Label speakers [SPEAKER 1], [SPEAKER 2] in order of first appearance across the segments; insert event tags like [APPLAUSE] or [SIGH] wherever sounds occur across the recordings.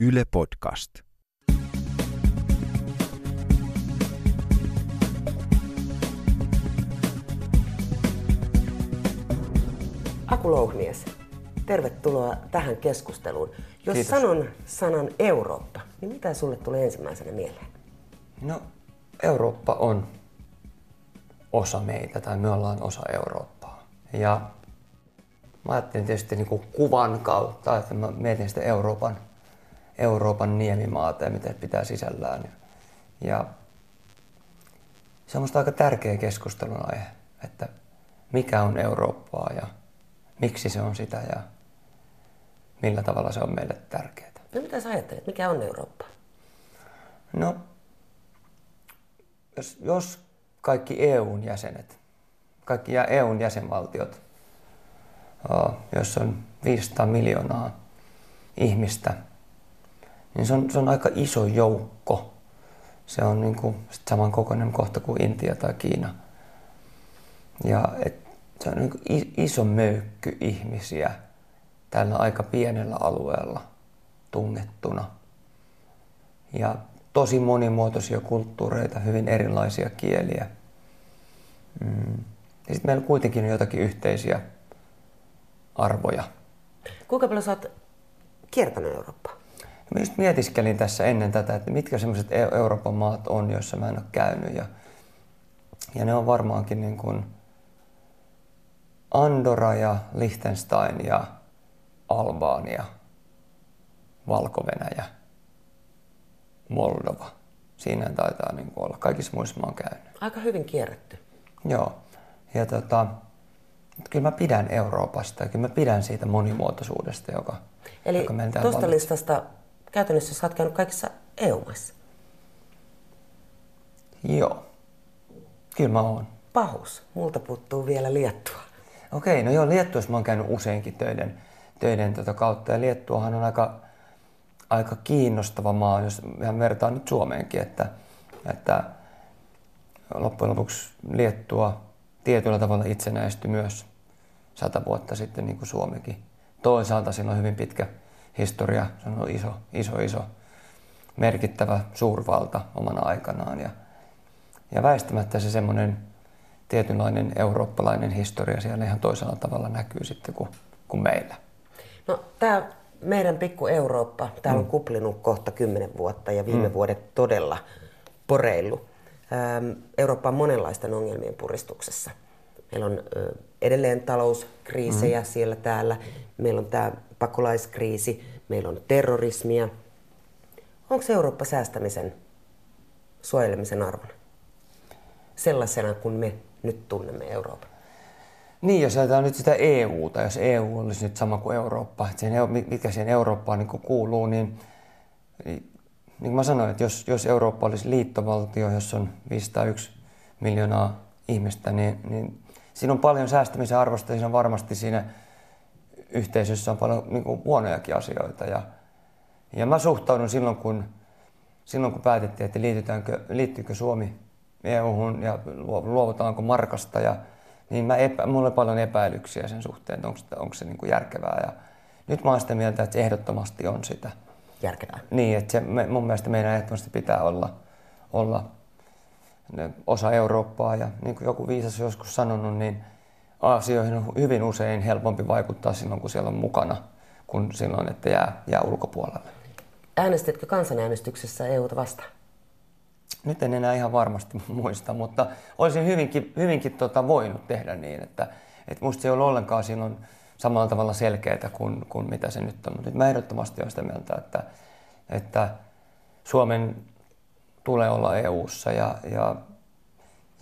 [SPEAKER 1] Yle Podcast.
[SPEAKER 2] Aku Louhmies, tervetuloa tähän keskusteluun. Jos
[SPEAKER 3] Kiitos.
[SPEAKER 2] sanon sanan Eurooppa, niin mitä sulle tulee ensimmäisenä mieleen?
[SPEAKER 3] No, Eurooppa on osa meitä, tai me ollaan osa Eurooppaa. Ja mä ajattelin tietysti niin kuin kuvan kautta, että mä mietin sitä Euroopan, Euroopan niemimaata ja mitä pitää sisällään. Ja se on aika tärkeä keskustelun aihe, että mikä on Eurooppaa ja miksi se on sitä ja millä tavalla se on meille tärkeää.
[SPEAKER 2] No mitä sä ajattelet, mikä on Eurooppa?
[SPEAKER 3] No, jos, jos kaikki EUn jäsenet, kaikki EUn jäsenvaltiot, jos on 500 miljoonaa ihmistä, niin se on, se on aika iso joukko. Se on niin kuin sit saman kokoinen kohta kuin Intia tai Kiina. Ja et, se on niin kuin iso möykky ihmisiä tällä aika pienellä alueella tungettuna ja tosi monimuotoisia kulttuureita, hyvin erilaisia kieliä. Mm. Ja sitten meillä kuitenkin on jotakin yhteisiä arvoja.
[SPEAKER 2] Kuinka paljon sä oot kiertänyt Eurooppaa?
[SPEAKER 3] Mä just mietiskelin tässä ennen tätä, että mitkä semmoiset Euroopan maat on, joissa mä en ole käynyt. Ja, ja ne on varmaankin niin kuin Andorra ja Liechtenstein ja Albania, Valko-Venäjä, Moldova. Siinä taitaa niin kuin olla. Kaikissa muissa mä oon käynyt.
[SPEAKER 2] Aika hyvin kierretty.
[SPEAKER 3] Joo. Ja tota, kyllä mä pidän Euroopasta ja kyllä mä pidän siitä monimuotoisuudesta, joka,
[SPEAKER 2] Eli
[SPEAKER 3] joka meillä
[SPEAKER 2] tuosta listasta käytännössä sä oot käynyt kaikissa EU-maissa.
[SPEAKER 3] Joo. Kyllä mä oon.
[SPEAKER 2] Pahus. Multa puuttuu vielä Liettua.
[SPEAKER 3] Okei, no joo, Liettuassa mä oon käynyt useinkin töiden, töiden tota kautta. Ja Liettuahan on aika, aika kiinnostava maa, jos ihan vertaan nyt Suomeenkin, että, että loppujen lopuksi Liettua tietyllä tavalla itsenäistyi myös sata vuotta sitten, niin kuin Suomikin. Toisaalta sillä on hyvin pitkä historia, se on iso, iso, iso, merkittävä suurvalta omana aikanaan. Ja, ja väistämättä se semmoinen tietynlainen eurooppalainen historia siellä ihan toisella tavalla näkyy sitten kuin, kuin meillä.
[SPEAKER 2] No tämä meidän pikku Eurooppa, täällä
[SPEAKER 3] Mm.
[SPEAKER 2] on kuplinut kohta kymmenen vuotta ja viime vuodet todella poreillut. Eurooppa on monenlaisten ongelmien puristuksessa. Meillä on edelleen talouskriisejä
[SPEAKER 3] Mm.
[SPEAKER 2] siellä täällä, meillä on tämä pakolaiskriisi, meillä on terrorismia. Onko Eurooppa säästämisen, suojelemisen arvona? Sellaisena kuin me nyt tunnemme Euroopan.
[SPEAKER 3] Niin, jos ajatellaan nyt sitä EUta, jos EU olisi nyt sama kuin Eurooppa, että siihen, mikä siihen Eurooppaan niin kuuluu, niin, niin niin kuin mä sanoin, että jos, jos Eurooppa olisi liittovaltio, jossa on 501 miljoonaa ihmistä, niin, niin siinä on paljon säästämisen arvosta siinä on varmasti siinä yhteisössä on paljon niin kuin huonojakin asioita. Ja, ja mä suhtaudun silloin, kun, silloin, kun päätettiin, että liitytäänkö, liittyykö Suomi EU-hun ja luo- luovutaanko markasta, ja, niin mä epä, mulla on paljon epäilyksiä sen suhteen, että onko, onko se niin kuin järkevää. Ja nyt mä oon sitä mieltä, että se ehdottomasti on sitä.
[SPEAKER 2] Järkevää.
[SPEAKER 3] Niin, että se, me, mun mielestä meidän ehdottomasti pitää olla, olla osa Eurooppaa ja niin kuin joku viisas joskus sanonut, niin asioihin on hyvin usein helpompi vaikuttaa silloin, kun siellä on mukana, kuin silloin, että jää, jää ulkopuolelle.
[SPEAKER 2] Äänestitkö kansanäänestyksessä EUta vastaan?
[SPEAKER 3] Nyt en enää ihan varmasti [LAUGHS] muista, mutta olisin hyvinkin, hyvinkin tota voinut tehdä niin, että, että musta se ei ole ollenkaan silloin samalla tavalla selkeää kuin, kuin mitä se nyt on. Mutta nyt mä ehdottomasti olen sitä mieltä, että, että Suomen tulee olla EU:ssa ja, ja,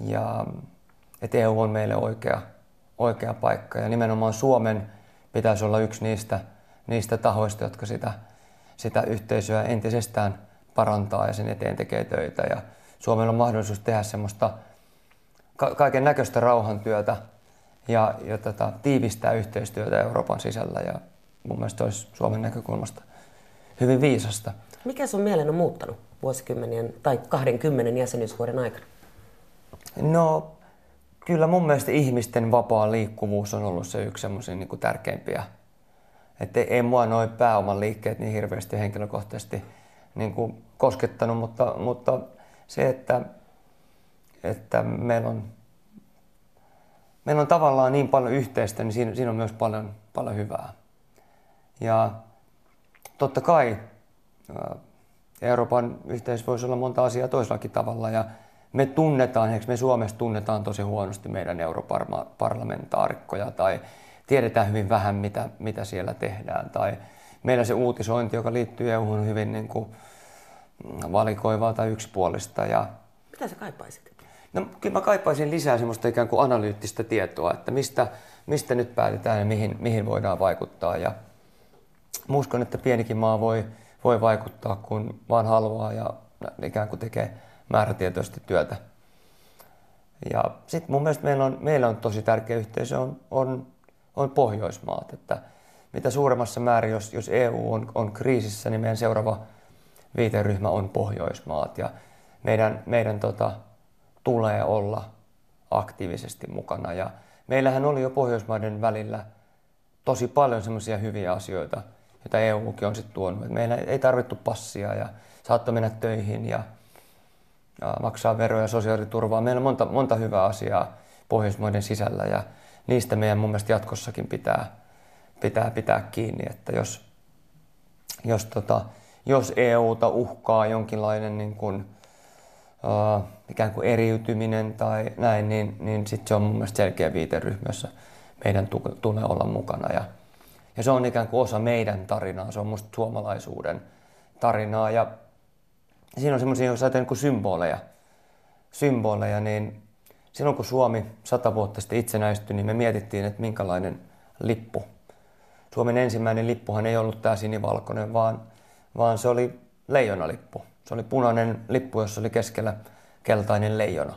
[SPEAKER 3] ja että EU on meille oikea, oikea paikka. Ja nimenomaan Suomen pitäisi olla yksi niistä, niistä tahoista, jotka sitä, sitä yhteisöä entisestään parantaa ja sen eteen tekee töitä. Ja Suomella on mahdollisuus tehdä semmoista ka- kaiken näköistä rauhantyötä ja, ja tota, tiivistää yhteistyötä Euroopan sisällä. Ja mun mielestä se olisi Suomen näkökulmasta hyvin viisasta.
[SPEAKER 2] Mikä sun mielen on muuttanut vuosikymmenien tai 20 jäsenyysvuoden aikana?
[SPEAKER 3] No, kyllä mun mielestä ihmisten vapaa liikkuvuus on ollut se yksi semmoisia niin tärkeimpiä, Että ei mua noin pääoman liikkeet niin hirveästi henkilökohtaisesti niin kuin koskettanut, mutta, mutta se, että, että meillä on meillä on tavallaan niin paljon yhteistä, niin siinä, siinä on myös paljon, paljon hyvää. Ja totta kai Euroopan yhteisö voisi olla monta asiaa toisellakin tavalla ja me tunnetaan, eikö me Suomessa tunnetaan tosi huonosti meidän europarlamentaarikkoja tai tiedetään hyvin vähän, mitä, mitä siellä tehdään. Tai meillä se uutisointi, joka liittyy EU, on hyvin niin kuin valikoivaa tai yksipuolista. Ja...
[SPEAKER 2] Mitä sä kaipaisit?
[SPEAKER 3] No kyllä mä kaipaisin lisää semmoista ikään kuin analyyttistä tietoa, että mistä, mistä nyt päätetään ja mihin, mihin voidaan vaikuttaa. Ja uskon, että pienikin maa voi, voi vaikuttaa, kun vaan haluaa ja ikään kuin tekee määrätietoisesti työtä. Ja sitten mun mielestä meillä on, meillä on tosi tärkeä yhteisö on, on, on Pohjoismaat. Että mitä suuremmassa määrin, jos, jos EU on, on kriisissä, niin meidän seuraava viiteryhmä on Pohjoismaat. Ja meidän, meidän tota, tulee olla aktiivisesti mukana. Ja meillähän oli jo Pohjoismaiden välillä tosi paljon semmoisia hyviä asioita, joita EUkin on sitten tuonut. meillä ei tarvittu passia ja saattoi mennä töihin ja, ja maksaa veroja ja sosiaaliturvaa. Meillä on monta, monta hyvää asiaa Pohjoismaiden sisällä ja niistä meidän mun mielestä jatkossakin pitää pitää, pitää kiinni. Että jos, jos, tota, jos EUta uhkaa jonkinlainen niin kuin, uh, ikään kuin eriytyminen tai näin, niin, niin sitten se on mun mielestä selkeä viiteryhmä, jossa meidän tulee olla mukana. Ja, ja se on ikään kuin osa meidän tarinaa, se on musta suomalaisuuden tarinaa. Ja siinä on semmoisia, jos ajatellaan niin symboleja, symboleja, niin silloin kun Suomi sata vuotta sitten itsenäistyi, niin me mietittiin, että minkälainen lippu. Suomen ensimmäinen lippuhan ei ollut tämä sinivalkoinen, vaan, vaan se oli leijonalippu. Se oli punainen lippu, jossa oli keskellä keltainen leijona.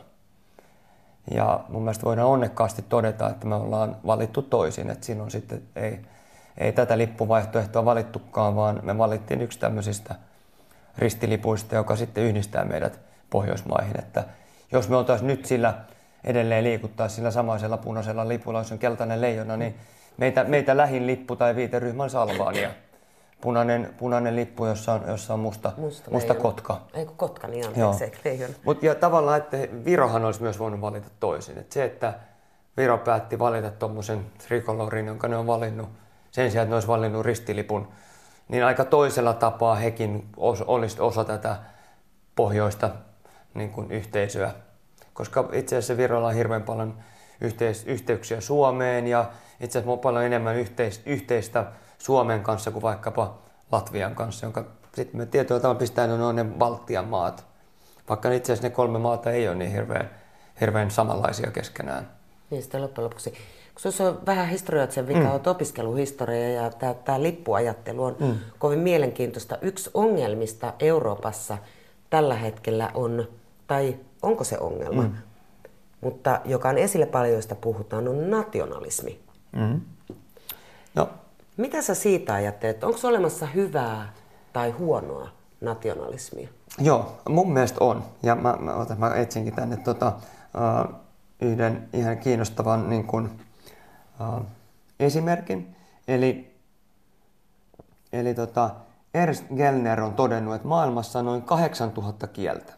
[SPEAKER 3] Ja mun mielestä voidaan onnekkaasti todeta, että me ollaan valittu toisin. Että silloin sitten ei, ei tätä lippuvaihtoehtoa valittukaan, vaan me valittiin yksi tämmöisistä ristilipuista, joka sitten yhdistää meidät Pohjoismaihin. Että jos me oltaisiin nyt sillä edelleen liikuttaa sillä samaisella punaisella lipulla, jos on keltainen leijona, niin meitä, meitä lähin lippu tai viiteryhmä on Albania punainen, punainen lippu, jossa on, jossa on musta, musta, musta kotka.
[SPEAKER 2] Ei kun kotka, niin anteeksi,
[SPEAKER 3] Mut, ja tavallaan, että Virohan olisi myös voinut valita toisin. Et se, että Viro päätti valita tuommoisen trikolorin, jonka ne on valinnut, sen sijaan, että ne olisi valinnut ristilipun, niin aika toisella tapaa hekin os, olisi osa tätä pohjoista niin kuin yhteisöä. Koska itse asiassa Virolla on hirveän paljon yhteis- yhteyksiä Suomeen ja itse asiassa paljon enemmän yhteis- yhteistä Suomen kanssa kuin vaikkapa Latvian kanssa, jonka sitten me tietyllä tavalla pistetään, ne on ne Baltian maat. Vaikka itse asiassa ne kolme maata ei ole niin hirveän, hirveän samanlaisia keskenään.
[SPEAKER 2] Niin sitten loppujen lopuksi. Kun se on vähän historioitsen vika, mm. olet opiskeluhistoria ja tämä, lippuajattelu on mm. kovin mielenkiintoista. Yksi ongelmista Euroopassa tällä hetkellä on, tai onko se ongelma, mm. mutta joka on esille paljon, joista puhutaan, on nationalismi. Mm. No, mitä sä siitä ajattelet? Onko olemassa hyvää tai huonoa nationalismia?
[SPEAKER 3] Joo, mun mielestä on. Ja mä, mä, otan, mä etsinkin tänne tota, uh, yhden ihan kiinnostavan niin kun, uh, esimerkin. Eli, eli tota, Ernst Gellner on todennut, että maailmassa on noin 8000 kieltä,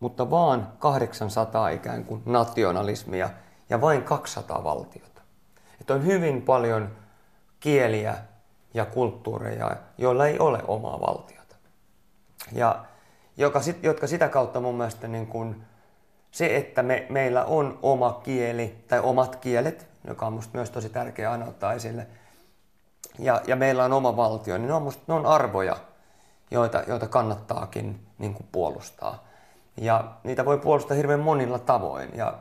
[SPEAKER 3] mutta vaan 800 ikään kuin nationalismia ja vain 200 valtiota. Että on hyvin paljon kieliä ja kulttuureja, joilla ei ole omaa valtiota. Ja joka jotka sitä kautta mun mielestä niin kun, se, että me, meillä on oma kieli tai omat kielet, joka on musta myös tosi tärkeää aina ottaa esille, ja, ja meillä on oma valtio, niin ne on, musta, ne on arvoja, joita, joita kannattaakin niin kuin puolustaa. Ja niitä voi puolustaa hirveän monilla tavoin. Ja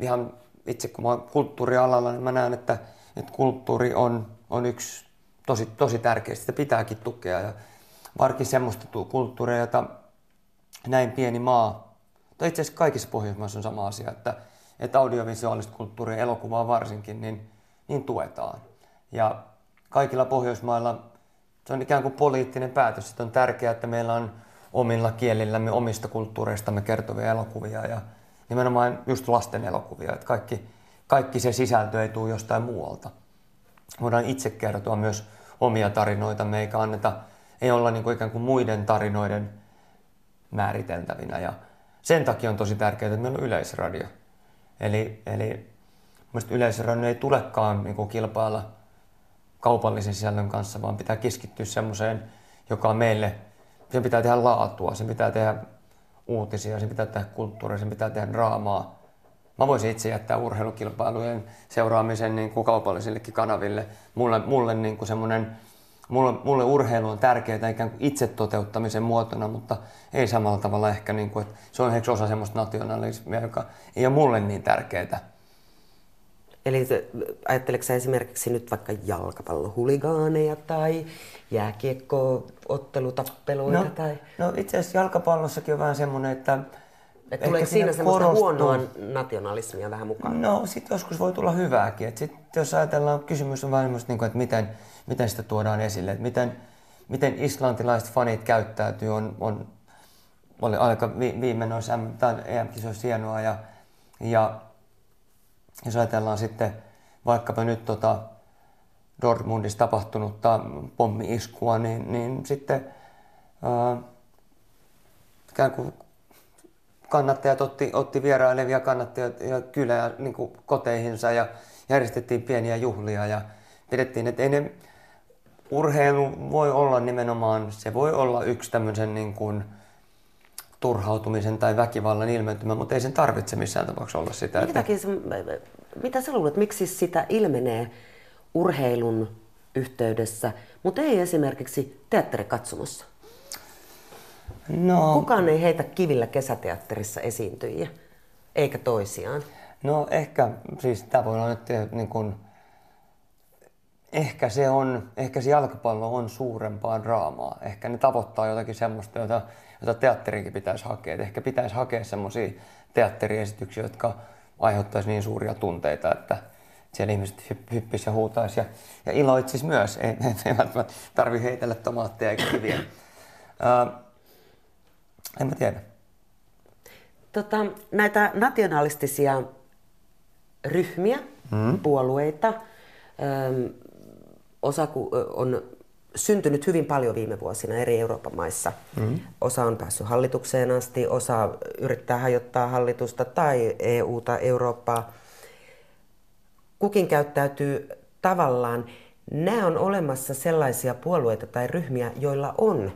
[SPEAKER 3] ihan itse kun mä oon kulttuurialalla, niin mä näen, että että kulttuuri on, on yksi tosi, tosi tärkeä, sitä pitääkin tukea. Ja varsinkin semmoista kulttuuria, jota näin pieni maa, tai itse asiassa kaikissa Pohjoismaissa on sama asia, että, että audiovisuaalista kulttuuria, elokuvaa varsinkin, niin, niin tuetaan. Ja kaikilla Pohjoismailla se on ikään kuin poliittinen päätös, että on tärkeää, että meillä on omilla kielillämme, omista kulttuureistamme kertovia elokuvia ja nimenomaan just lasten elokuvia, että kaikki, kaikki se sisältö ei tule jostain muualta. voidaan itse kertoa myös omia tarinoita, me eikä anneta, ei olla niin kuin ikään kuin muiden tarinoiden määriteltävinä. Ja sen takia on tosi tärkeää, että meillä on yleisradio. Eli, eli mielestäni yleisradio ei tulekaan niin kuin kilpailla kaupallisen sisällön kanssa, vaan pitää keskittyä semmoiseen, joka on meille, sen pitää tehdä laatua, sen pitää tehdä uutisia, sen pitää tehdä kulttuuria, sen pitää tehdä draamaa. Mä voisin itse jättää urheilukilpailujen seuraamisen niin kuin kaupallisillekin kanaville. Mulle, mulle niin kuin semmoinen, mulle, mulle urheilu on tärkeää ikään kuin itse toteuttamisen muotona, mutta ei samalla tavalla ehkä, niin kuin, että se on ehkä osa semmoista nationalismia, joka ei ole mulle niin tärkeää.
[SPEAKER 2] Eli ajatteletko sä esimerkiksi nyt vaikka jalkapallohuligaaneja tai jääkiekko-ottelutappeluita?
[SPEAKER 3] No,
[SPEAKER 2] tai...
[SPEAKER 3] no itse asiassa jalkapallossakin on vähän semmoinen, että
[SPEAKER 2] et tuleeko siinä semmoista korostuu... huonoa nationalismia vähän mukaan?
[SPEAKER 3] No sitten joskus voi tulla hyvääkin. Et sit, jos ajatellaan, kysymys on vähän semmoista, niin että miten, miten sitä tuodaan esille. Että miten, miten islantilaiset fanit käyttäytyy on, on oli aika vi, viime noissa EM-kisoissa hienoa. Ja, ja jos ajatellaan sitten vaikkapa nyt tota Dortmundissa tapahtunutta pommi-iskua, niin, niin sitten ää, ikään kuin kannattajat otti, otti vierailevia kannattajia kylää niin kuin koteihinsa ja järjestettiin pieniä juhlia ja pidettiin, että ei ne, urheilu voi olla nimenomaan, se voi olla yksi tämmöisen niin kuin, turhautumisen tai väkivallan ilmentymä, mutta ei sen tarvitse missään tapauksessa olla sitä.
[SPEAKER 2] Minkä että... se, mitä sä luulet, miksi sitä ilmenee urheilun yhteydessä, mutta ei esimerkiksi teatterikatsomossa? No, Kukaan ei heitä kivillä kesäteatterissa esiintyjiä, eikä toisiaan.
[SPEAKER 3] No ehkä, siis tämä voi olla nyt niin kuin, ehkä se on, ehkä se jalkapallo on suurempaa draamaa. Ehkä ne tavoittaa jotakin semmoista, jota, jota teatterinkin pitäisi hakea. Et ehkä pitäisi hakea semmoisia teatteriesityksiä, jotka aiheuttaisi niin suuria tunteita, että siellä ihmiset hyppisi ja huutaisi ja, ja iloitsisi myös. Ei, ei, [LAUGHS] ei välttämättä tarvitse heitellä tomaatteja eikä kiviä. En mä tiedä.
[SPEAKER 2] Tota, näitä nationalistisia ryhmiä, mm. puolueita, ähm, osa on syntynyt hyvin paljon viime vuosina eri Euroopan maissa. Mm. Osa on päässyt hallitukseen asti, osa yrittää hajottaa hallitusta tai EUta, Eurooppaa. Kukin käyttäytyy tavallaan. Nämä on olemassa sellaisia puolueita tai ryhmiä, joilla on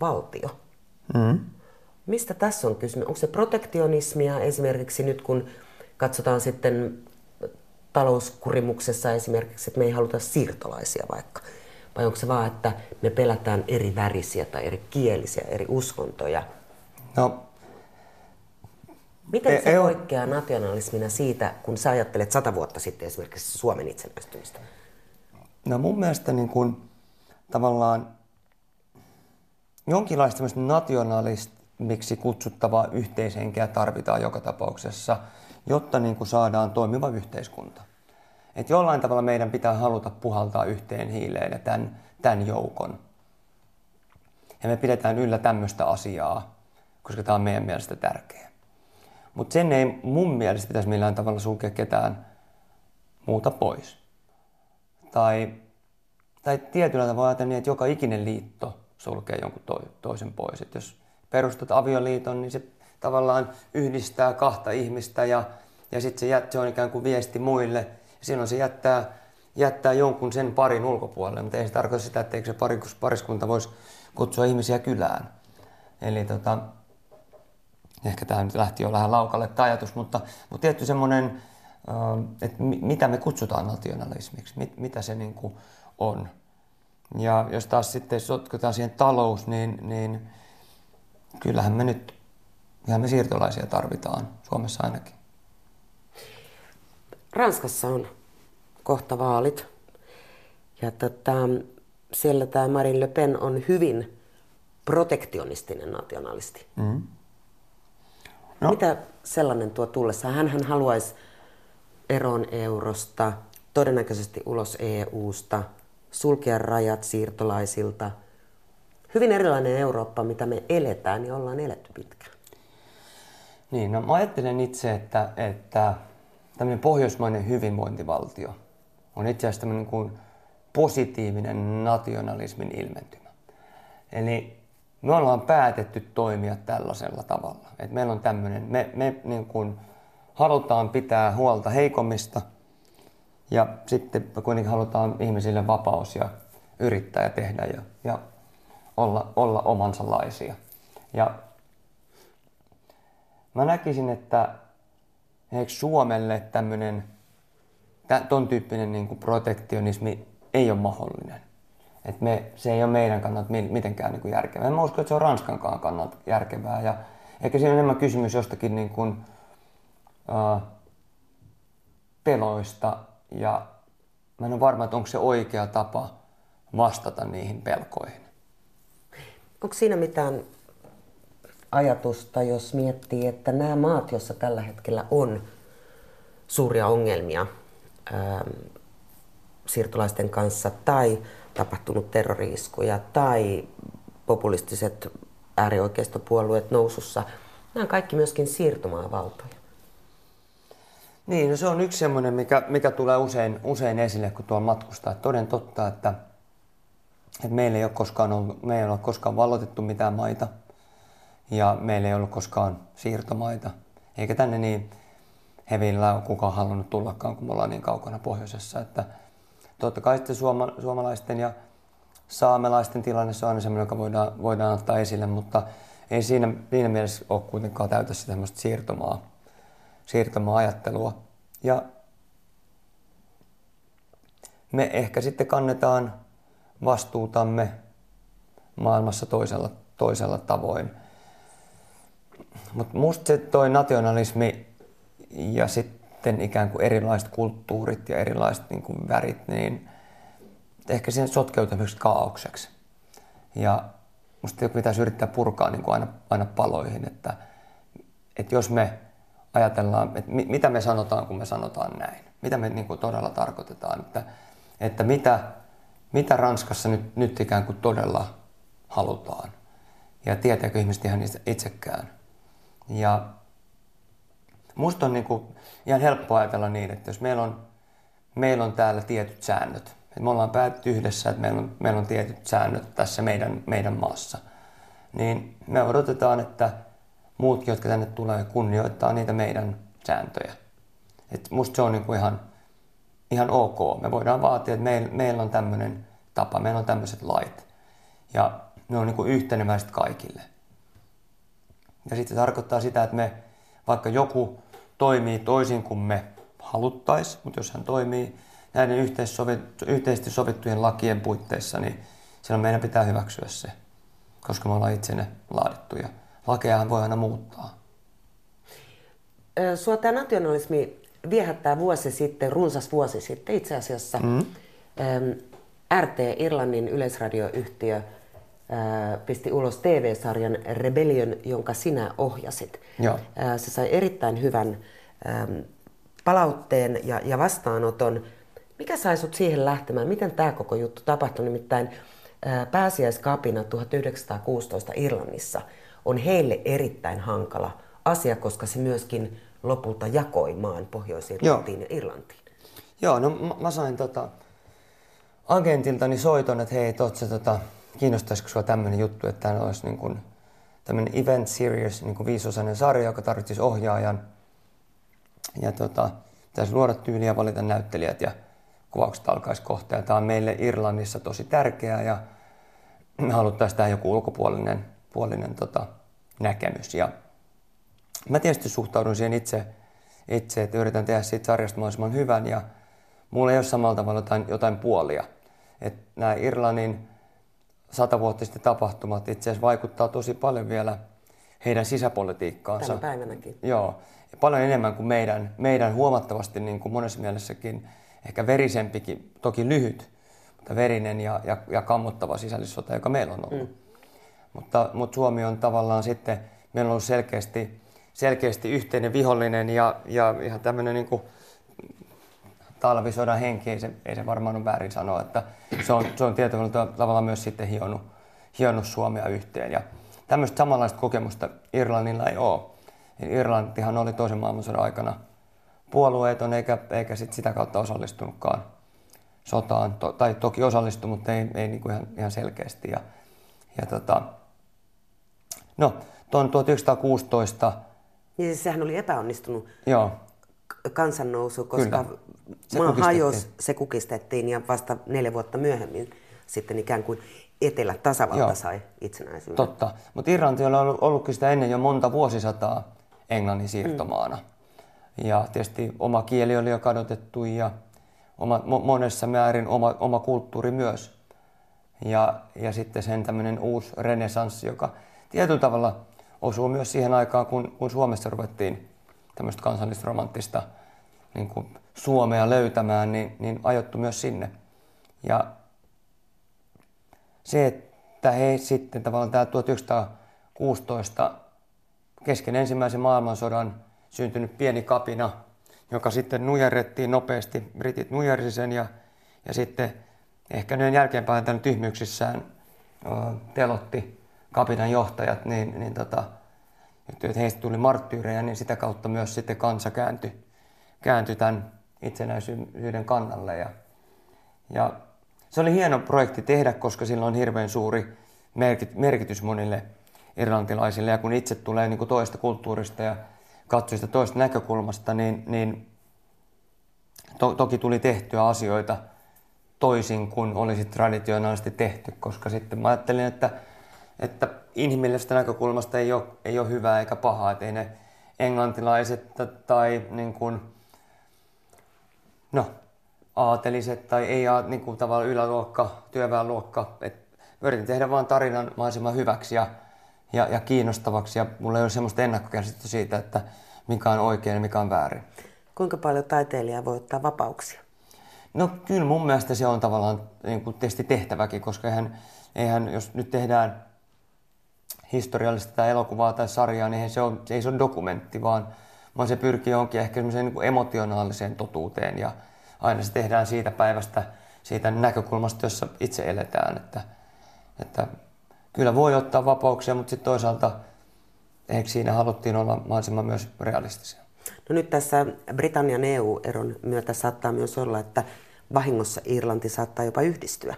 [SPEAKER 2] valtio. Mm. Mistä tässä on kysymys? Onko se protektionismia esimerkiksi nyt, kun katsotaan sitten talouskurimuksessa esimerkiksi, että me ei haluta siirtolaisia vaikka? Vai onko se vaan, että me pelätään eri värisiä tai eri kielisiä, eri uskontoja?
[SPEAKER 3] No,
[SPEAKER 2] Miten e- se poikkeaa nationalismina siitä, kun sä ajattelet sata vuotta sitten esimerkiksi Suomen itsenäistymistä?
[SPEAKER 3] No mun mielestä niin kun, tavallaan jonkinlaista nationalismiksi kutsuttavaa yhteishenkeä tarvitaan joka tapauksessa, jotta niin kuin saadaan toimiva yhteiskunta. Et jollain tavalla meidän pitää haluta puhaltaa yhteen hiileen tämän, tämän joukon. Ja me pidetään yllä tämmöistä asiaa, koska tämä on meidän mielestä tärkeä. Mutta sen ei mun mielestä pitäisi millään tavalla sulkea ketään muuta pois. Tai, tai tietyllä tavalla ajatella niin, että joka ikinen liitto sulkee jonkun to, toisen pois. Et jos perustat avioliiton, niin se tavallaan yhdistää kahta ihmistä ja, ja sitten se, jät, se on ikään kuin viesti muille. Silloin se jättää, jättää jonkun sen parin ulkopuolelle, mutta ei se tarkoita sitä, että se pariskunta voisi kutsua ihmisiä kylään. Eli tota, ehkä tämä nyt lähti jo vähän laukalle tämä ajatus, mutta, mutta tietty semmoinen, että mitä me kutsutaan nationalismiksi, mit, mitä se niin kuin on. Ja jos taas sitten sotketaan siihen talous, niin, niin kyllähän me nyt ihan me siirtolaisia tarvitaan, Suomessa ainakin.
[SPEAKER 2] Ranskassa on kohta vaalit. Ja tota, siellä tämä Marine Le Pen on hyvin protektionistinen nationalisti. Mm. No. Mitä sellainen tuo tullessa? Hän, hän haluaisi eron eurosta, todennäköisesti ulos EUsta, sulkea rajat siirtolaisilta. Hyvin erilainen Eurooppa, mitä me eletään ja ollaan eletty pitkään.
[SPEAKER 3] Niin, no mä ajattelen itse, että, että tämmöinen pohjoismainen hyvinvointivaltio on itse asiassa tämmöinen kuin positiivinen nationalismin ilmentymä. Eli me ollaan päätetty toimia tällaisella tavalla. että meillä on tämmöinen, me, me niin kuin halutaan pitää huolta heikommista ja sitten kuitenkin halutaan ihmisille vapaus ja yrittää ja tehdä ja, ja olla, olla omansa Ja mä näkisin, että Suomelle tämmöinen ton tyyppinen niin kuin protektionismi ei ole mahdollinen. Et me, se ei ole meidän kannalta mitenkään niin kuin järkevää. En mä usko, että se on Ranskankaan kannalta järkevää. Ja ehkä siinä on enemmän kysymys jostakin niin kuin, uh, peloista ja mä en ole varma, että onko se oikea tapa vastata niihin pelkoihin.
[SPEAKER 2] Onko siinä mitään ajatusta, jos miettii, että nämä maat, joissa tällä hetkellä on suuria ongelmia ää, siirtolaisten kanssa tai tapahtunut terroriiskuja tai populistiset äärioikeistopuolueet nousussa, nämä on kaikki myöskin siirtomaavaltoja.
[SPEAKER 3] Niin, no se on yksi semmoinen, mikä, mikä tulee usein, usein esille, kun tuolla matkustaa. Toden totta, että, että meillä ei ole koskaan ollut, me ei ole koskaan vallotettu mitään maita ja meillä ei ollut koskaan siirtomaita. Eikä tänne niin hevillä ole kukaan halunnut tullakaan, kun me ollaan niin kaukana pohjoisessa. Että totta kai sitten suoma, suomalaisten ja saamelaisten tilanne se on aina semmoinen, joka voidaan, voidaan ottaa esille, mutta ei siinä, siinä mielessä ole kuitenkaan täytä sitä siirtomaa siirtomaa-ajattelua. Ja me ehkä sitten kannetaan vastuutamme maailmassa toisella, toisella tavoin. Mutta musta se toi nationalismi ja sitten ikään kuin erilaiset kulttuurit ja erilaiset niin kuin värit, niin ehkä siihen sotkeutuu myös kaaukseksi. Ja musta pitäisi yrittää purkaa niin kuin aina, aina paloihin, että, että jos me ajatellaan, että mitä me sanotaan, kun me sanotaan näin. Mitä me niin kuin todella tarkoitetaan, että, että mitä, mitä Ranskassa nyt, nyt ikään kuin todella halutaan. Ja tietääkö ihmiset ihan itsekään. Ja musta on niin kuin ihan helppo ajatella niin, että jos meillä on, meillä on täällä tietyt säännöt, että me ollaan päätetty yhdessä, että meillä on, meillä on tietyt säännöt tässä meidän, meidän maassa, niin me odotetaan, että muutkin, jotka tänne tulee, kunnioittaa niitä meidän sääntöjä. Et musta se on niinku ihan, ihan ok. Me voidaan vaatia, että meillä, meillä on tämmöinen tapa, meillä on tämmöiset lait. Ja ne on niinku yhteneväiset kaikille. Ja sitten se tarkoittaa sitä, että me, vaikka joku toimii toisin kuin me haluttaisiin, mutta jos hän toimii näiden yhteisesti sovittujen lakien puitteissa, niin silloin meidän pitää hyväksyä se, koska me ollaan itse ne laadittuja lakeahan voi aina muuttaa.
[SPEAKER 2] Sua tämä nationalismi viehättää vuosi sitten, runsas vuosi sitten itse asiassa. Mm. RT, Irlannin yleisradioyhtiö, pisti ulos TV-sarjan Rebellion, jonka sinä ohjasit. Joo. Se sai erittäin hyvän palautteen ja, ja vastaanoton. Mikä sai sut siihen lähtemään? Miten tämä koko juttu tapahtui? Nimittäin pääsiäiskapina 1916 Irlannissa – on heille erittäin hankala asia, koska se myöskin lopulta jakoi maan Pohjois-Irlantiin ja Irlantiin.
[SPEAKER 3] Joo, no mä, mä sain tota, agentiltani soiton, että hei, totse, tota, kiinnostaisiko sinua tämmöinen juttu, että tämä olisi niin kuin, tämmöinen event series, niin kuin viisosainen sarja, joka tarvitsisi ohjaajan. Ja tota, pitäisi luoda tyyliä, valita näyttelijät ja kuvaukset alkaisi kohta. Ja tämä on meille Irlannissa tosi tärkeää ja me haluttaisiin tähän joku ulkopuolinen puolinen tota, näkemys. Ja mä tietysti suhtaudun siihen itse, itse, että yritän tehdä siitä sarjasta mahdollisimman hyvän ja mulla ei ole samalla tavalla jotain, jotain puolia. Että nämä Irlannin satavuotiset tapahtumat itse asiassa vaikuttaa tosi paljon vielä heidän sisäpolitiikkaansa.
[SPEAKER 2] Tänä päivänäkin.
[SPEAKER 3] Joo, ja paljon enemmän kuin meidän, meidän huomattavasti niin kuin monessa mielessäkin ehkä verisempikin, toki lyhyt, mutta verinen ja, ja, ja kammottava sisällissota, joka meillä on ollut. Mm. Mutta, mutta Suomi on tavallaan sitten, meillä on ollut selkeästi, selkeästi yhteinen vihollinen ja, ja ihan tämmöinen niin kuin talvisodan henki, ei se, ei se varmaan ole väärin sanoa, että se on, se on tietyllä tavalla myös sitten hionnut, hionnut Suomea yhteen. Ja tämmöistä samanlaista kokemusta Irlannilla ei ole. Irlantihan oli toisen maailmansodan aikana puolueeton eikä, eikä sit sitä kautta osallistunutkaan sotaan, to, tai toki osallistui, mutta ei, ei niin kuin ihan, ihan selkeästi. Ja, ja tota, no, tuon 1916...
[SPEAKER 2] Niin siis sehän oli epäonnistunut
[SPEAKER 3] Joo.
[SPEAKER 2] kansannousu, koska
[SPEAKER 3] Kyllä. Se
[SPEAKER 2] maa
[SPEAKER 3] kukistettiin.
[SPEAKER 2] hajosi, se kukistettiin ja vasta neljä vuotta myöhemmin sitten ikään kuin Etelä-tasavalta
[SPEAKER 3] Joo.
[SPEAKER 2] sai itsenäisyyden.
[SPEAKER 3] Totta, mutta Irlanti on ollut, ollutkin sitä ennen jo monta vuosisataa Englannin siirtomaana. Mm. Ja tietysti oma kieli oli jo kadotettu ja oma, mo- monessa määrin oma, oma kulttuuri myös. Ja, ja sitten sen tämmöinen uusi renesanssi, joka tietyllä tavalla osuu myös siihen aikaan, kun, kun Suomessa ruvettiin tämmöistä kansallisromanttista niin kuin Suomea löytämään, niin, niin ajottu myös sinne. Ja se, että he sitten tavallaan tämä 1916 kesken ensimmäisen maailmansodan syntynyt pieni kapina, joka sitten nujerrettiin nopeasti, britit nujersi sen ja, ja sitten ehkä ne jälkeenpäin tämän tyhmyyksissään telotti kapinan johtajat, niin, niin tota, että heistä tuli marttyyrejä, niin sitä kautta myös sitten kansa kääntyi, kääntyi tämän itsenäisyyden kannalle. Ja, ja se oli hieno projekti tehdä, koska sillä on hirveän suuri merkit- merkitys monille irlantilaisille. Ja kun itse tulee niin kuin toista kulttuurista ja katsoo sitä toista näkökulmasta, niin, niin to- toki tuli tehtyä asioita toisin kuin olisi traditionaalisesti tehty, koska sitten mä ajattelin, että, että inhimillisestä näkökulmasta ei ole, ei ole hyvää eikä pahaa, että ei ne englantilaiset tai niin kuin, no, aateliset tai ei niin kuin tavallaan yläluokka, työväenluokka. Et yritin tehdä vain tarinan mahdollisimman hyväksi ja, ja, ja kiinnostavaksi ja mulla ei ole semmoista ennakkokäsitystä siitä, että mikä on oikein ja mikä on väärin.
[SPEAKER 2] Kuinka paljon taiteilija voi ottaa vapauksia?
[SPEAKER 3] No kyllä mun mielestä se on tavallaan niin kuin tietysti tehtäväkin, koska eihän, eihän jos nyt tehdään historiallista tai elokuvaa tai sarjaa, niin se, on, se ei se ole dokumentti, vaan, vaan se pyrkii johonkin ehkä semmoiseen niin emotionaaliseen totuuteen ja aina se tehdään siitä päivästä, siitä näkökulmasta, jossa itse eletään. Että, että kyllä voi ottaa vapauksia, mutta sitten toisaalta ehkä siinä haluttiin olla mahdollisimman myös realistisia.
[SPEAKER 2] No nyt tässä Britannian EU-eron myötä saattaa myös olla, että vahingossa Irlanti saattaa jopa yhdistyä.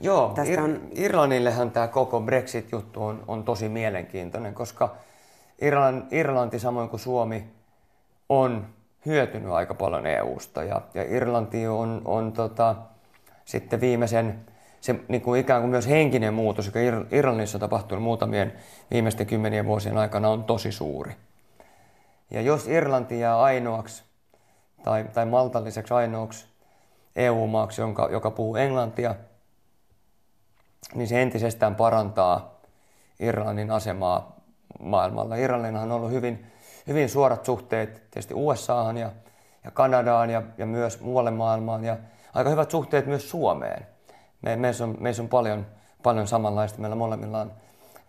[SPEAKER 3] Joo,
[SPEAKER 2] Tästä
[SPEAKER 3] Ir-
[SPEAKER 2] on-
[SPEAKER 3] Irlannillehan tämä koko Brexit-juttu on, on tosi mielenkiintoinen, koska Irlanti, Irlanti samoin kuin Suomi on hyötynyt aika paljon EUsta ja, ja Irlanti on, on tota, sitten viimeisen, se niin kuin ikään kuin myös henkinen muutos, joka Ir- Irlannissa on tapahtunut muutamien viimeisten kymmenien vuosien aikana, on tosi suuri. Ja jos Irlanti jää ainoaksi tai, tai maltalliseksi ainoaksi EU-maaksi, jonka, joka puhuu englantia, niin se entisestään parantaa Irlannin asemaa maailmalla. Irlannilla on ollut hyvin, hyvin suorat suhteet tietysti USAhan ja, ja Kanadaan ja, ja myös muualle maailmaan ja aika hyvät suhteet myös Suomeen. Me, meissä, on, meissä on paljon, paljon samanlaista. Meillä molemmilla on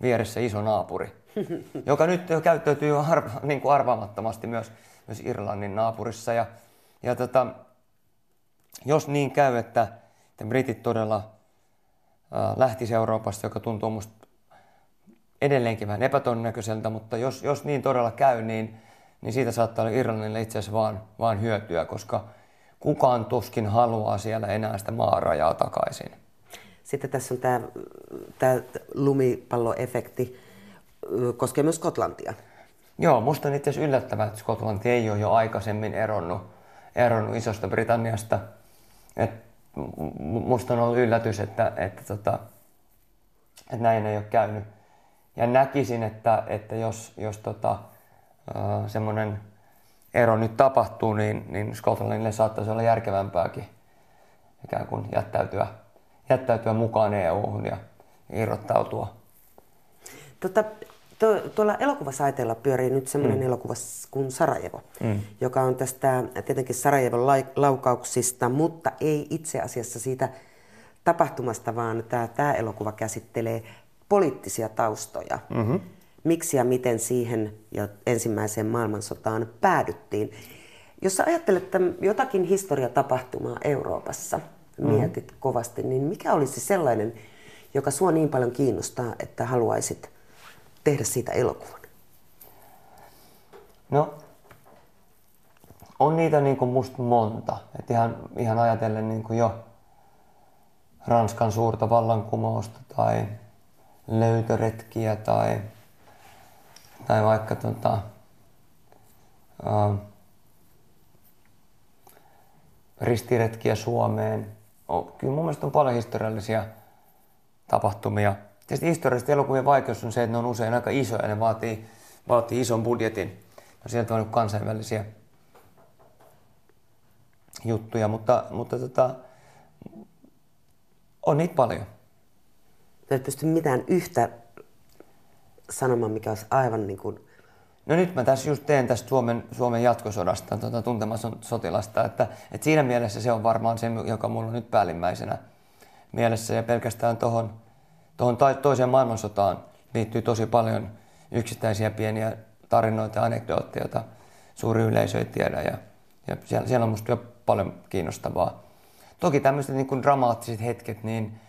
[SPEAKER 3] vieressä iso naapuri, [LAUGHS] joka nyt jo käyttäytyy arva, niin kuin arvaamattomasti myös, myös Irlannin naapurissa. Ja, ja tota, jos niin käy, että, että britit todella lähtisi Euroopasta, joka tuntuu musta edelleenkin vähän epätodennäköiseltä, mutta jos, jos niin todella käy, niin, niin siitä saattaa olla Irlannille itse asiassa vaan, vaan hyötyä, koska kukaan tuskin haluaa siellä enää sitä maarajaa takaisin.
[SPEAKER 2] Sitten tässä on tämä, tämä lumipalloefekti, koskee myös Skotlantia.
[SPEAKER 3] Joo, musta on itse asiassa yllättävää, että Skotlanti ei ole jo aikaisemmin eronnut, eronnut isosta Britanniasta. Et m- m- musta on ollut yllätys, että, että, tota, että näin ei ole käynyt. Ja näkisin, että, että jos, jos tota, semmoinen ero nyt tapahtuu, niin, niin Skotlannille saattaisi olla järkevämpääkin ikään kuin jättäytyä, jättäytyä mukaan EU-hun ja irrottautua.
[SPEAKER 2] Tota, to, tuolla elokuvasaiteella pyörii nyt semmoinen mm. elokuva kuin Sarajevo, mm. joka on tästä tietenkin Sarajevon lai, laukauksista, mutta ei itse asiassa siitä tapahtumasta, vaan tämä, tämä elokuva käsittelee poliittisia taustoja. Mm-hmm. Miksi ja miten siihen ja ensimmäiseen maailmansotaan päädyttiin. Jos sä ajattelet että jotakin historiatapahtumaa Euroopassa, mm-hmm. mietit kovasti, niin mikä olisi sellainen, joka sua niin paljon kiinnostaa, että haluaisit tehdä siitä elokuvan?
[SPEAKER 3] No, on niitä niin kuin musta monta. Et ihan, ihan ajatellen niin kuin jo Ranskan suurta vallankumousta tai löytöretkiä tai, tai vaikka tota, uh, ristiretkiä Suomeen. Kyllä mun mielestä on paljon historiallisia tapahtumia. Tietysti historiallisesti elokuvien vaikeus on se, että ne on usein aika isoja ja ne vaatii, vaatii ison budjetin. No sieltä on kansainvälisiä juttuja, mutta, mutta tota, on niitä paljon.
[SPEAKER 2] Mä et pysty mitään yhtä sanomaan, mikä olisi aivan niin kuin...
[SPEAKER 3] No nyt mä tässä just teen tästä Suomen, Suomen jatkosodasta tuota, tuntematon sotilasta, että, että siinä mielessä se on varmaan se, joka mulla on nyt päällimmäisenä mielessä ja pelkästään tuohon tohon toiseen maailmansotaan liittyy tosi paljon yksittäisiä pieniä tarinoita ja anekdootteja, joita suuri yleisö ei tiedä ja, ja siellä, siellä on musta jo paljon kiinnostavaa. Toki tämmöiset niin kuin dramaattiset hetket, niin,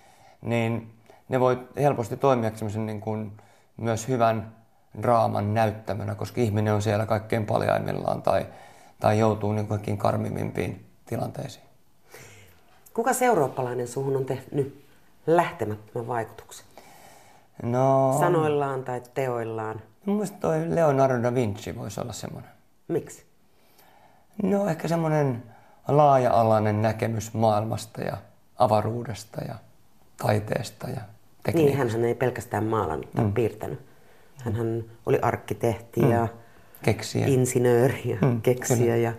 [SPEAKER 3] niin ne voi helposti toimia niin kuin myös hyvän draaman näyttämönä, koska ihminen on siellä kaikkein paljaimmillaan tai, tai joutuu niin kaikkiin karmimimpiin tilanteisiin.
[SPEAKER 2] Kuka eurooppalainen suhun on tehnyt lähtemättömän vaikutuksen?
[SPEAKER 3] No,
[SPEAKER 2] Sanoillaan tai teoillaan?
[SPEAKER 3] Mielestäni toi Leonardo da Vinci voisi olla semmoinen.
[SPEAKER 2] Miksi?
[SPEAKER 3] No ehkä semmoinen laaja-alainen näkemys maailmasta ja avaruudesta ja taiteesta ja tekniikasta.
[SPEAKER 2] Niin, hän ei pelkästään maalannut tai mm. piirtänyt. Hän oli arkkitehti mm. ja
[SPEAKER 3] keksijä.
[SPEAKER 2] insinööri ja mm, keksijä. Ja,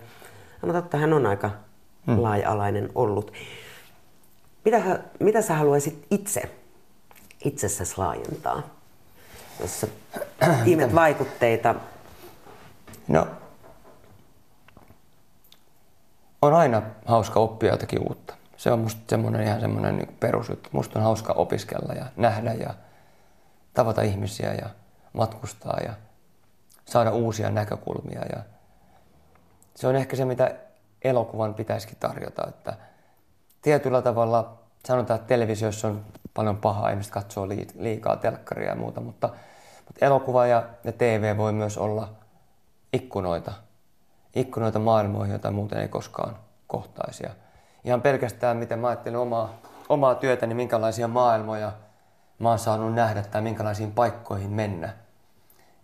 [SPEAKER 2] no totta, hän on aika mm. laaja-alainen ollut. Mitä, mitä sä haluaisit itse itsessäsi laajentaa, jos sä [CLEARS THROAT] ihmet vaikutteita?
[SPEAKER 3] No, on aina hauska oppia jotakin uutta. Se on musta semmoinen ihan semmoinen niin perusjuttu. Musta on hauska opiskella ja nähdä ja tavata ihmisiä ja matkustaa ja saada uusia näkökulmia. Ja se on ehkä se, mitä elokuvan pitäisikin tarjota, että tietyllä tavalla sanotaan, että televisiossa on paljon pahaa, ihmiset katsoo liikaa telkkaria ja muuta, mutta, mutta elokuva ja, ja TV voi myös olla ikkunoita ikkunoita maailmoihin, joita muuten ei koskaan kohtaisi. Ja ihan pelkästään, miten mä ajattelen omaa, omaa työtäni, niin minkälaisia maailmoja mä oon saanut nähdä tai minkälaisiin paikkoihin mennä.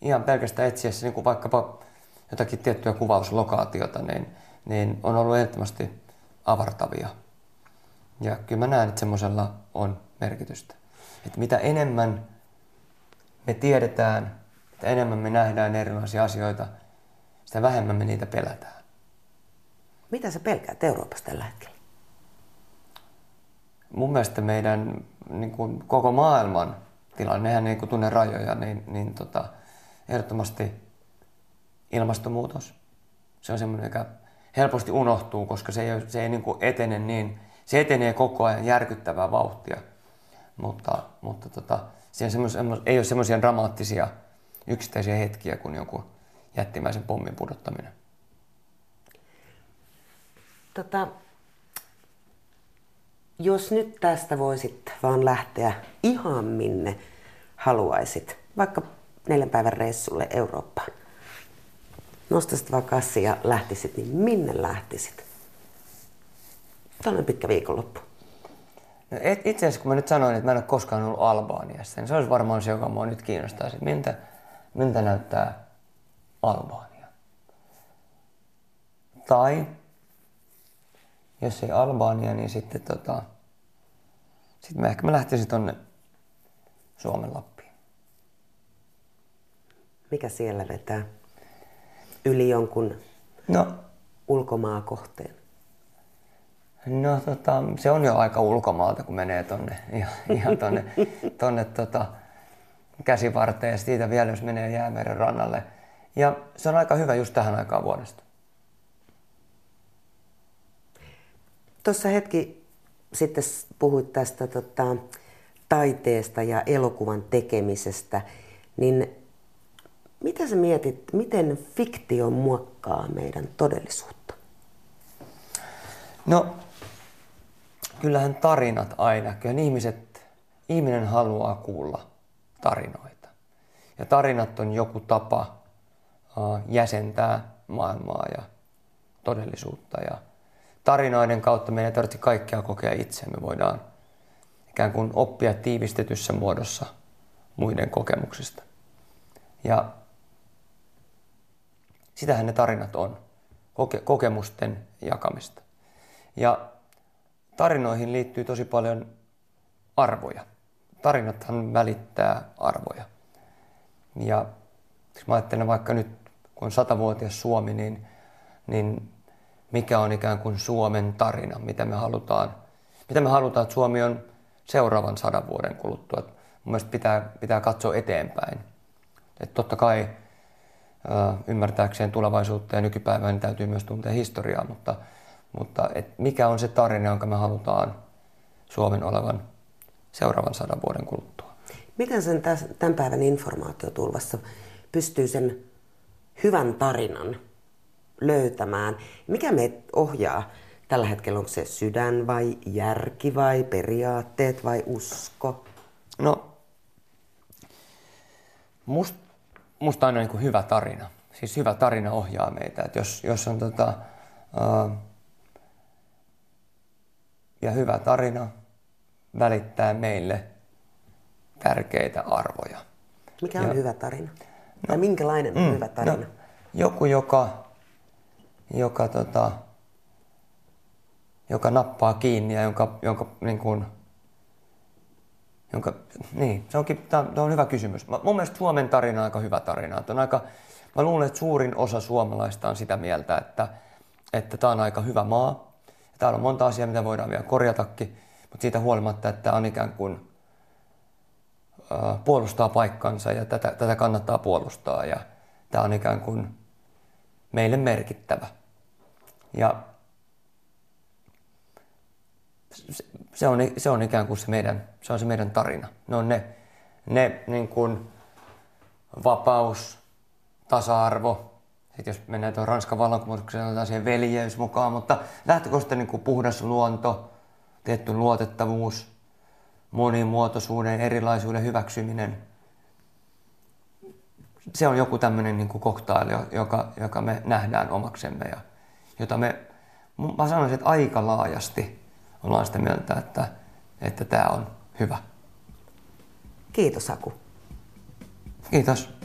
[SPEAKER 3] Ihan pelkästään etsiessä niin kuin vaikkapa jotakin tiettyä kuvauslokaatiota, niin, niin on ollut ehdottomasti avartavia. Ja kyllä mä näen, että semmoisella on merkitystä. Että mitä enemmän me tiedetään, että enemmän me nähdään erilaisia asioita – sitä vähemmän me niitä pelätään.
[SPEAKER 2] Mitä sä pelkäät Euroopassa tällä hetkellä?
[SPEAKER 3] Mun mielestä meidän niin kuin koko maailman tilanne, nehän ei niin tunne rajoja, niin, niin tota, ehdottomasti ilmastonmuutos. Se on semmoinen, joka helposti unohtuu, koska se ei, se ei niin kuin etene niin, se etenee koko ajan järkyttävää vauhtia. Mutta, mutta tota, se ei ole semmoisia dramaattisia yksittäisiä hetkiä kuin joku jättimäisen pommin pudottaminen?
[SPEAKER 2] Tota, jos nyt tästä voisit vaan lähteä ihan minne haluaisit, vaikka neljän päivän reissulle Eurooppaan, nostaisit vaan kassi ja lähtisit, niin minne lähtisit? Tällainen pitkä viikonloppu.
[SPEAKER 3] No et, itse asiassa kun mä nyt sanoin, että mä en ole koskaan ollut Albaaniassa, niin se olisi varmaan se, joka mua nyt kiinnostaa. Miltä, miltä näyttää Albania. Tai jos ei Albania, niin sitten tota, sitten mä ehkä mä lähtisin tonne Suomen Lappiin.
[SPEAKER 2] Mikä siellä vetää? Yli jonkun no, ulkomaakohteen?
[SPEAKER 3] No tota, se on jo aika ulkomaalta, kun menee tonne, ihan, ihan tonne, tonne tota, käsivarteen ja siitä vielä jos menee jäämeren rannalle – ja se on aika hyvä just tähän aikaan vuodesta.
[SPEAKER 2] Tuossa hetki sitten puhuit tästä tota, taiteesta ja elokuvan tekemisestä, niin mitä sä mietit, miten fiktio muokkaa meidän todellisuutta?
[SPEAKER 3] No, kyllähän tarinat aina, kyllä ihmiset, ihminen haluaa kuulla tarinoita. Ja tarinat on joku tapa jäsentää maailmaa ja todellisuutta ja tarinoiden kautta meidän ei tarvitse kaikkea kokea itse. Me voidaan ikään kuin oppia tiivistetyssä muodossa muiden kokemuksista. Ja sitähän ne tarinat on, koke- kokemusten jakamista. Ja tarinoihin liittyy tosi paljon arvoja. Tarinathan välittää arvoja. Ja jos mä ajattelen vaikka nyt, kun on satavuotias Suomi, niin, niin mikä on ikään kuin Suomen tarina, mitä me halutaan, mitä me halutaan, että Suomi on seuraavan sadan vuoden kuluttua. Mun mielestä pitää, pitää katsoa eteenpäin. Että totta kai ymmärtääkseen tulevaisuutta ja nykypäivää, niin täytyy myös tuntea historiaa, mutta, mutta et mikä on se tarina, jonka me halutaan Suomen olevan seuraavan sadan vuoden kuluttua?
[SPEAKER 2] Miten sen tämän päivän informaatiotulvassa pystyy sen hyvän tarinan löytämään? Mikä me ohjaa tällä hetkellä? Onko se sydän vai järki vai periaatteet vai usko?
[SPEAKER 3] No, must, musta aina niin kuin hyvä tarina. Siis hyvä tarina ohjaa meitä. Et jos, jos on tota, uh, ja hyvä tarina välittää meille tärkeitä arvoja.
[SPEAKER 2] Mikä on ja, hyvä tarina? Tai no, minkälainen on mm, hyvä tarina? No,
[SPEAKER 3] joku, joka, joka, tota, joka nappaa kiinni ja jonka, jonka niin kuin, jonka, niin, se onkin, tämä on hyvä kysymys. Mun mielestä Suomen tarina on aika hyvä tarina. on aika, mä luulen, että suurin osa suomalaista on sitä mieltä, että, että tämä on aika hyvä maa. Täällä on monta asiaa, mitä voidaan vielä korjatakin, mutta siitä huolimatta, että on ikään kuin puolustaa paikkansa ja tätä, tätä kannattaa puolustaa ja tämä on ikään kuin meille merkittävä. Ja se on, se on ikään kuin se meidän, se on se meidän tarina. Ne on ne, ne niin kuin vapaus, tasa-arvo, sitten jos mennään tuon Ranskan vallankumoukseen, otetaan siihen veljeys mukaan, mutta lähtökohtaisesti niin kuin puhdas luonto, tietty luotettavuus, monimuotoisuuden, erilaisuuden hyväksyminen. Se on joku tämmöinen niin kuin koktaili, joka, joka me nähdään omaksemme ja jota me, mä sanoisin, että aika laajasti ollaan sitä mieltä, että, että tämä on hyvä.
[SPEAKER 2] Kiitos Aku.
[SPEAKER 3] Kiitos.